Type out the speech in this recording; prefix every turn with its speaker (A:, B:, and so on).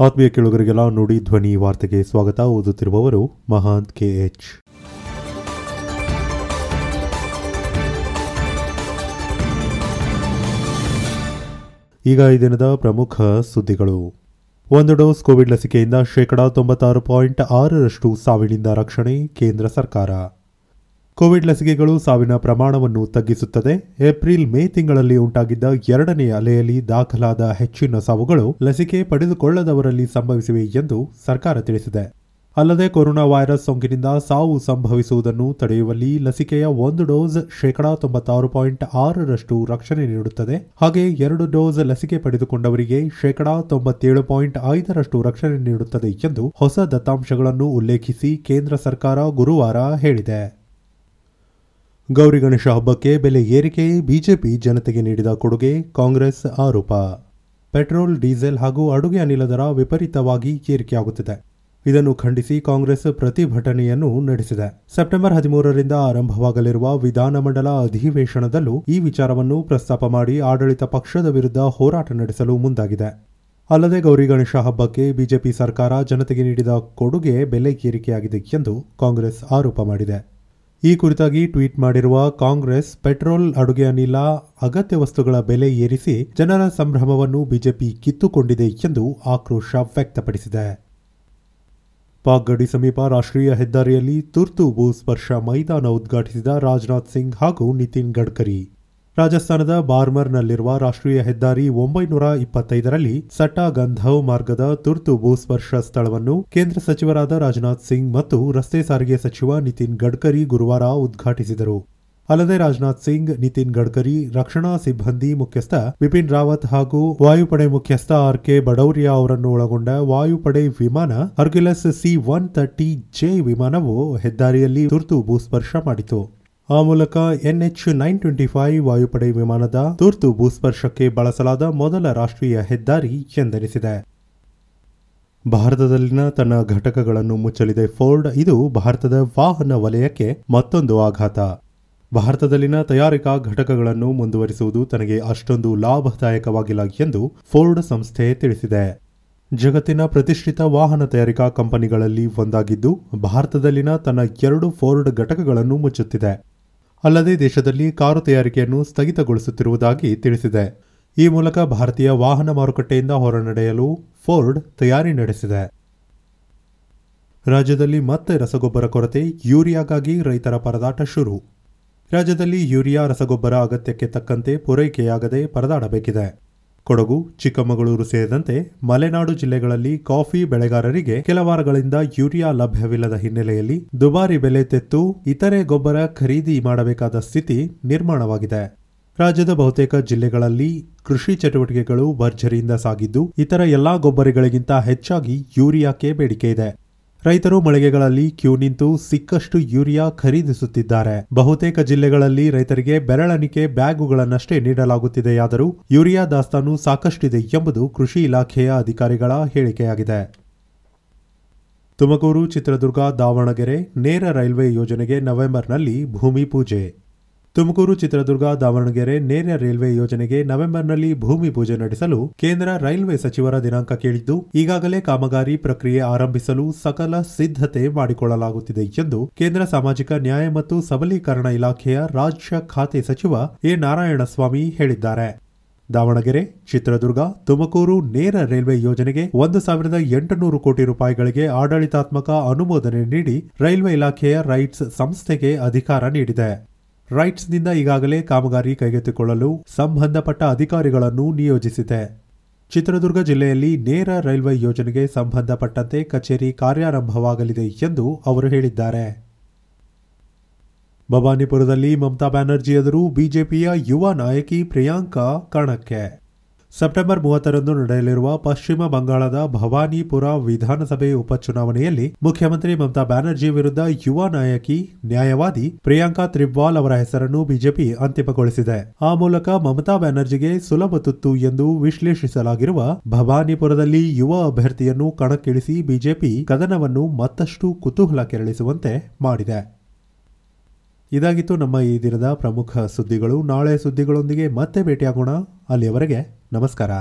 A: ಆತ್ಮೀಯ ಕೇಳುಗರಿಗೆಲ್ಲ ನುಡಿ ಧ್ವನಿ ವಾರ್ತೆಗೆ ಸ್ವಾಗತ. ಓದುತ್ತಿರುವವರು ಮಹಾಂತ್ ಕೆ ಎಚ್. ಈಗ ಈ ದಿನದ ಪ್ರಮುಖ ಸುದ್ದಿಗಳು. ಒಂದು ಡೋಸ್ ಕೋವಿಡ್ ಲಸಿಕೆಯಿಂದ ಶೇಕಡಾ ತೊಂಬತ್ತಾರು ಪಾಯಿಂಟ್ ಆರರಷ್ಟು ಸಾವಿನಿಂದ ರಕ್ಷಣೆ ಕೇಂದ್ರ ಸರ್ಕಾರ. ಕೋವಿಡ್ ಲಸಿಕೆಗಳು ಸಾವಿನ ಪ್ರಮಾಣವನ್ನು ತಗ್ಗಿಸುತ್ತದೆ. ಏಪ್ರಿಲ್, ಮೇ ತಿಂಗಳಲ್ಲಿ ಉಂಟಾಗಿದ್ದ ಎರಡನೇ ಅಲೆಯಲ್ಲಿ ದಾಖಲಾದ ಹೆಚ್ಚಿನ ಸಾವುಗಳು ಲಸಿಕೆ ಪಡೆದುಕೊಳ್ಳದವರಲ್ಲಿ ಸಂಭವಿಸಿವೆ ಎಂದು ಸರ್ಕಾರ ತಿಳಿಸಿದೆ. ಅಲ್ಲದೆ ಕೊರೋನಾ ವೈರಸ್ ಸೋಂಕಿನಿಂದ ಸಾವು ಸಂಭವಿಸುವುದನ್ನು ತಡೆಯುವಲ್ಲಿ ಲಸಿಕೆಯ ಒಂದು ಡೋಸ್ ಶೇಕಡಾ ತೊಂಬತ್ತಾರು ಪಾಯಿಂಟ್ ಆರರಷ್ಟು ರಕ್ಷಣೆ ನೀಡುತ್ತದೆ. ಹಾಗೆ ಎರಡು ಡೋಸ್ ಲಸಿಕೆ ಪಡೆದುಕೊಂಡವರಿಗೆ ಶೇಕಡಾ ತೊಂಬತ್ತೇಳು ಪಾಯಿಂಟ್ ಐದರಷ್ಟು ರಕ್ಷಣೆ ನೀಡುತ್ತದೆ ಎಂದು ಹೊಸ ದತ್ತಾಂಶಗಳನ್ನು ಉಲ್ಲೇಖಿಸಿ ಕೇಂದ್ರ ಸರ್ಕಾರ ಗುರುವಾರ ಹೇಳಿದೆ. ಗೌರಿ ಗಣೇಶ ಹಬ್ಬಕ್ಕೆ ಬೆಲೆ ಏರಿಕೆ, ಬಿಜೆಪಿ ಜನತೆಗೆ ನೀಡಿದ ಕೊಡುಗೆ, ಕಾಂಗ್ರೆಸ್ ಆರೋಪ. ಪೆಟ್ರೋಲ್, ಡೀಸೆಲ್ ಹಾಗೂ ಅಡುಗೆ ಅನಿಲ ದರ ವಿಪರೀತವಾಗಿ ಏರಿಕೆಯಾಗುತ್ತಿದೆ. ಇದನ್ನು ಖಂಡಿಸಿ ಕಾಂಗ್ರೆಸ್ ಪ್ರತಿಭಟನೆಯನ್ನು ನಡೆಸಿದೆ. ಸೆಪ್ಟೆಂಬರ್ ಹದಿಮೂರರಿಂದ ಆರಂಭವಾಗಲಿರುವ ವಿಧಾನಮಂಡಲ ಅಧಿವೇಶನದಲ್ಲೂ ಈ ವಿಚಾರವನ್ನು ಪ್ರಸ್ತಾಪ ಮಾಡಿ ಆಡಳಿತ ಪಕ್ಷದ ವಿರುದ್ಧ ಹೋರಾಟ ನಡೆಸಲು ಮುಂದಾಗಿದೆ. ಅಲ್ಲದೆ ಗೌರಿ ಗಣೇಶ ಹಬ್ಬಕ್ಕೆ ಬಿಜೆಪಿ ಸರ್ಕಾರ ಜನತೆಗೆ ನೀಡಿದ ಕೊಡುಗೆ ಬೆಲೆ ಏರಿಕೆಯಾಗಿದೆ ಎಂದು ಕಾಂಗ್ರೆಸ್ ಆರೋಪ ಮಾಡಿದೆ. ಈ ಕುರಿತಾಗಿ ಟ್ವೀಟ್ ಮಾಡಿರುವ ಕಾಂಗ್ರೆಸ್ ಪೆಟ್ರೋಲ್ ಅಡುಗೆ ಅನಿಲ ಅಗತ್ಯ ವಸ್ತುಗಳ ಬೆಲೆ ಏರಿಸಿ ಜನರ ಸಂಭ್ರಮವನ್ನು ಬಿಜೆಪಿ ಕಿತ್ತುಕೊಂಡಿದೆ ಎಂದು ಆಕ್ರೋಶ ವ್ಯಕ್ತಪಡಿಸಿದೆ. ಪಾಕ್ ಗಡಿ ಸಮೀಪ ರಾಷ್ಟ್ರೀಯ ಹೆದ್ದಾರಿಯಲ್ಲಿ ತುರ್ತು ಭೂಸ್ಪರ್ಶ ಮೈದಾನ ಉದ್ಘಾಟಿಸಿದ ರಾಜನಾಥ್ ಸಿಂಗ್ ಹಾಗೂ ನಿತಿನ್ ಗಡ್ಕರಿ. ರಾಜಸ್ಥಾನದ ಬಾರ್ಮರ್ನಲ್ಲಿರುವ ರಾಷ್ಟ್ರೀಯ ಹೆದ್ದಾರಿ ಒಂಬೈನೂರ ಇಪ್ಪತ್ತೈದರಲ್ಲಿ ಸಟಾ ಗಂಧವ್ ಮಾರ್ಗದ ತುರ್ತು ಭೂಸ್ಪರ್ಶ ಸ್ಥಳವನ್ನು ಕೇಂದ್ರ ಸಚಿವರಾದ ರಾಜನಾಥ್ ಸಿಂಗ್ ಮತ್ತು ರಸ್ತೆ ಸಾರಿಗೆ ಸಚಿವ ನಿತಿನ್ ಗಡ್ಕರಿ ಗುರುವಾರ ಉದ್ಘಾಟಿಸಿದರು. ಅಲ್ಲದೆ ರಾಜನಾಥ್ ಸಿಂಗ್, ನಿತಿನ್ ಗಡ್ಕರಿ, ರಕ್ಷಣಾ ಸಿಬ್ಬಂದಿ ಮುಖ್ಯಸ್ಥ ಬಿಪಿನ್ ರಾವತ್ ಹಾಗೂ ವಾಯುಪಡೆ ಮುಖ್ಯಸ್ಥ ಆರ್ ಕೆ ಬಡೌರಿಯಾ ಅವರನ್ನು ಒಳಗೊಂಡ ವಾಯುಪಡೆ ವಿಮಾನ Hercules C one thirty J ವಿಮಾನವು ಹೆದ್ದಾರಿಯಲ್ಲಿ ತುರ್ತು ಭೂಸ್ಪರ್ಶ ಮಾಡಿತು. ಆ ಮೂಲಕ ಎನ್ಎಚ್ ನೈನ್ ಟ್ವೆಂಟಿ ಫೈವ್ ವಾಯುಪಡೆ ವಿಮಾನದ ತುರ್ತು ಭೂಸ್ಪರ್ಶಕ್ಕೆ ಬಳಸಲಾದ ಮೊದಲ ರಾಷ್ಟ್ರೀಯ ಹೆದ್ದಾರಿ ಎಂದೆನಿಸಿದೆ. ಭಾರತದಲ್ಲಿನ ತನ್ನ ಘಟಕಗಳನ್ನು ಮುಚ್ಚಲಿದೆ ಫೋರ್ಡ್. ಇದು ಭಾರತದ ವಾಹನ ವಲಯಕ್ಕೆ ಮತ್ತೊಂದು ಆಘಾತ. ಭಾರತದಲ್ಲಿನ ತಯಾರಿಕಾ ಘಟಕಗಳನ್ನು ಮುಂದುವರಿಸುವುದು ತನಗೆ ಅಷ್ಟೊಂದು ಲಾಭದಾಯಕವಾಗಿಲ್ಲ ಎಂದು ಫೋರ್ಡ್ ಸಂಸ್ಥೆ ತಿಳಿಸಿದೆ. ಜಗತ್ತಿನ ಪ್ರತಿಷ್ಠಿತ ವಾಹನ ತಯಾರಿಕಾ ಕಂಪನಿಗಳಲ್ಲಿ ಒಂದಾಗಿದ್ದು, ಭಾರತದಲ್ಲಿನ ತನ್ನ ಎರಡು ಫೋರ್ಡ್ ಘಟಕಗಳನ್ನು ಮುಚ್ಚುತ್ತಿದೆ. ಅಲ್ಲದೆ ದೇಶದಲ್ಲಿ ಕಾರು ತಯಾರಿಕೆಯನ್ನು ಸ್ಥಗಿತಗೊಳಿಸುತ್ತಿರುವುದಾಗಿ ತಿಳಿಸಿದೆ. ಈ ಮೂಲಕ ಭಾರತೀಯ ವಾಹನ ಮಾರುಕಟ್ಟೆಯಿಂದ ಹೊರನಡೆಯಲು ಫೋರ್ಡ್ ತಯಾರಿ ನಡೆಸಿದೆ. ರಾಜ್ಯದಲ್ಲಿ ಮತ್ತೆ ರಸಗೊಬ್ಬರ ಕೊರತೆ, ಯೂರಿಯಾಗಾಗಿ ರೈತರ ಪರದಾಟ ಶುರು. ರಾಜ್ಯದಲ್ಲಿ ಯೂರಿಯಾ ರಸಗೊಬ್ಬರ ಅಗತ್ಯಕ್ಕೆ ತಕ್ಕಂತೆ ಪೂರೈಕೆಯಾಗದೆ ಪರದಾಡಬೇಕಿದೆ. ಕೊಡಗು, ಚಿಕ್ಕಮಗಳೂರು ಸೇರಿದಂತೆ ಮಲೆನಾಡು ಜಿಲ್ಲೆಗಳಲ್ಲಿ ಕಾಫಿ ಬೆಳೆಗಾರರಿಗೆ ಕೆಲ ವಾರಗಳಿಂದ ಯೂರಿಯಾ ಲಭ್ಯವಿಲ್ಲದ ಹಿನ್ನೆಲೆಯಲ್ಲಿ ದುಬಾರಿ ಬೆಲೆ ತೆತ್ತು ಇತರೆ ಗೊಬ್ಬರ ಖರೀದಿ ಮಾಡಬೇಕಾದ ಸ್ಥಿತಿ ನಿರ್ಮಾಣವಾಗಿದೆ. ರಾಜ್ಯದ ಬಹುತೇಕ ಜಿಲ್ಲೆಗಳಲ್ಲಿ ಕೃಷಿ ಚಟುವಟಿಕೆಗಳು ಭರ್ಜರಿಯಿಂದ ಸಾಗಿದ್ದು, ಇತರ ಎಲ್ಲಾ ಗೊಬ್ಬರಗಳಿಗಿಂತ ಹೆಚ್ಚಾಗಿ ಯೂರಿಯಾಕ್ಕೆ ಬೇಡಿಕೆ ಇದೆ. ರೈತರು ಮಳಿಗೆಗಳಲ್ಲಿ ಕ್ಯೂ ನಿಂತು ಸಿಕ್ಕಷ್ಟು ಯೂರಿಯಾ ಖರೀದಿಸುತ್ತಿದ್ದಾರೆ. ಬಹುತೇಕ ಜಿಲ್ಲೆಗಳಲ್ಲಿ ರೈತರಿಗೆ ಬೆರಳಣಿಕೆ ಬ್ಯಾಗುಗಳನ್ನಷ್ಟೇ ನೀಡಲಾಗುತ್ತಿದೆಯಾದರೂ ಯೂರಿಯಾ ದಾಸ್ತಾನು ಸಾಕಷ್ಟಿದೆ ಎಂಬುದು ಕೃಷಿ ಇಲಾಖೆಯ ಅಧಿಕಾರಿಗಳ ಹೇಳಿಕೆಯಾಗಿದೆ. ತುಮಕೂರು ಚಿತ್ರದುರ್ಗ ದಾವಣಗೆರೆ ನೇರ ರೈಲ್ವೆ ಯೋಜನೆಗೆ ನವೆಂಬರ್ನಲ್ಲಿ ಭೂಮಿ ಪೂಜೆ. ತುಮಕೂರು, ಚಿತ್ರದುರ್ಗ, ದಾವಣಗೆರೆ ನೇರ ರೈಲ್ವೆ ಯೋಜನೆಗೆ ನವೆಂಬರ್ನಲ್ಲಿ ಭೂಮಿ ಪೂಜೆ ನಡೆಸಲು ಕೇಂದ್ರ ರೈಲ್ವೆ ಸಚಿವರ ದಿನಾಂಕ ಕೇಳಿದ್ದು, ಈಗಾಗಲೇ ಕಾಮಗಾರಿ ಪ್ರಕ್ರಿಯೆ ಆರಂಭಿಸಲು ಸಕಲ ಸಿದ್ಧತೆ ಮಾಡಿಕೊಳ್ಳಲಾಗುತ್ತಿದೆ ಎಂದು ಕೇಂದ್ರ ಸಾಮಾಜಿಕ ನ್ಯಾಯ ಮತ್ತು ಸಬಲೀಕರಣ ಇಲಾಖೆಯ ರಾಜ್ಯ ಖಾತೆ ಸಚಿವ ಎ. ನಾರಾಯಣಸ್ವಾಮಿ ಹೇಳಿದ್ದಾರೆ. ದಾವಣಗೆರೆ, ಚಿತ್ರದುರ್ಗ, ತುಮಕೂರು ನೇರ ರೈಲ್ವೆ ಯೋಜನೆಗೆ ಒಂದು ಸಾವಿರದ ಎಂಟುನೂರು ಕೋಟಿ ರೂಪಾಯಿಗಳಿಗೆ ಆಡಳಿತಾತ್ಮಕ ಅನುಮೋದನೆ ನೀಡಿ ರೈಲ್ವೆ ಇಲಾಖೆಯ ರೈಟ್ಸ್ ಸಂಸ್ಥೆಗೆ ಅಧಿಕಾರ ನೀಡಿದೆ. ರೈಟ್ಸ್ನಿಂದ ಈಗಾಗಲೇ ಕಾಮಗಾರಿ ಕೈಗೆತ್ತಿಕೊಳ್ಳಲು ಸಂಬಂಧಪಟ್ಟ ಅಧಿಕಾರಿಗಳನ್ನು ನಿಯೋಜಿಸಿದೆ. ಚಿತ್ರದುರ್ಗ ಜಿಲ್ಲೆಯಲ್ಲಿ ನೇರ ರೈಲ್ವೆ ಯೋಜನೆಗೆ ಸಂಬಂಧಪಟ್ಟಂತೆ ಕಚೇರಿ ಕಾರ್ಯಾರಂಭವಾಗಲಿದೆ ಎಂದು ಅವರು ಹೇಳಿದ್ದಾರೆ. ಭವಾನಿಪುರದಲ್ಲಿ ಮಮತಾ ಬ್ಯಾನರ್ಜಿ ಎದುರು ಬಿಜೆಪಿಯ ಯುವ ನಾಯಕಿ ಪ್ರಿಯಾಂಕಾ ಕಣಕ್ಕೆ ಸೆಪ್ಟೆಂಬರ್ ಮೂವತ್ತರಂದು ನಡೆಯಲಿರುವ ಪಶ್ಚಿಮ ಬಂಗಾಳದ ಭವಾನಿಪುರ ವಿಧಾನಸಭೆ ಉಪಚುನಾವಣೆಯಲ್ಲಿ ಮುಖ್ಯಮಂತ್ರಿ ಮಮತಾ ಬ್ಯಾನರ್ಜಿ ವಿರುದ್ಧ ಯುವ ನಾಯಕಿ ನ್ಯಾಯವಾದಿ ಪ್ರಿಯಾಂಕಾ ತ್ರಿಬ್ವಾಲ್ ಅವರ ಹೆಸರನ್ನು ಬಿಜೆಪಿ ಅಂತಿಮಗೊಳಿಸಿದೆ. ಆ ಮೂಲಕ ಮಮತಾ ಬ್ಯಾನರ್ಜಿಗೆ ಸುಲಭ ತುತ್ತು ಎಂದು ವಿಶ್ಲೇಷಿಸಲಾಗಿರುವ ಭವಾನಿಪುರದಲ್ಲಿ ಯುವ ಅಭ್ಯರ್ಥಿಯನ್ನು ಕಣಕ್ಕಿಳಿಸಿ ಬಿಜೆಪಿ ಕದನವನ್ನು ಮತ್ತಷ್ಟು ಕುತೂಹಲ ಕೆರಳಿಸುವಂತೆ ಮಾಡಿದೆ. ಇದಾಗಿತ್ತು ನಮ್ಮ ಈ ದಿನದ ಪ್ರಮುಖ ಸುದ್ದಿಗಳು. ನಾಳೆ ಸುದ್ದಿಗಳೊಂದಿಗೆ ಮತ್ತೆ ಭೇಟಿಯಾಗೋಣ. ಅಲ್ಲಿಯವರೆಗೆ ನಮಸ್ಕಾರ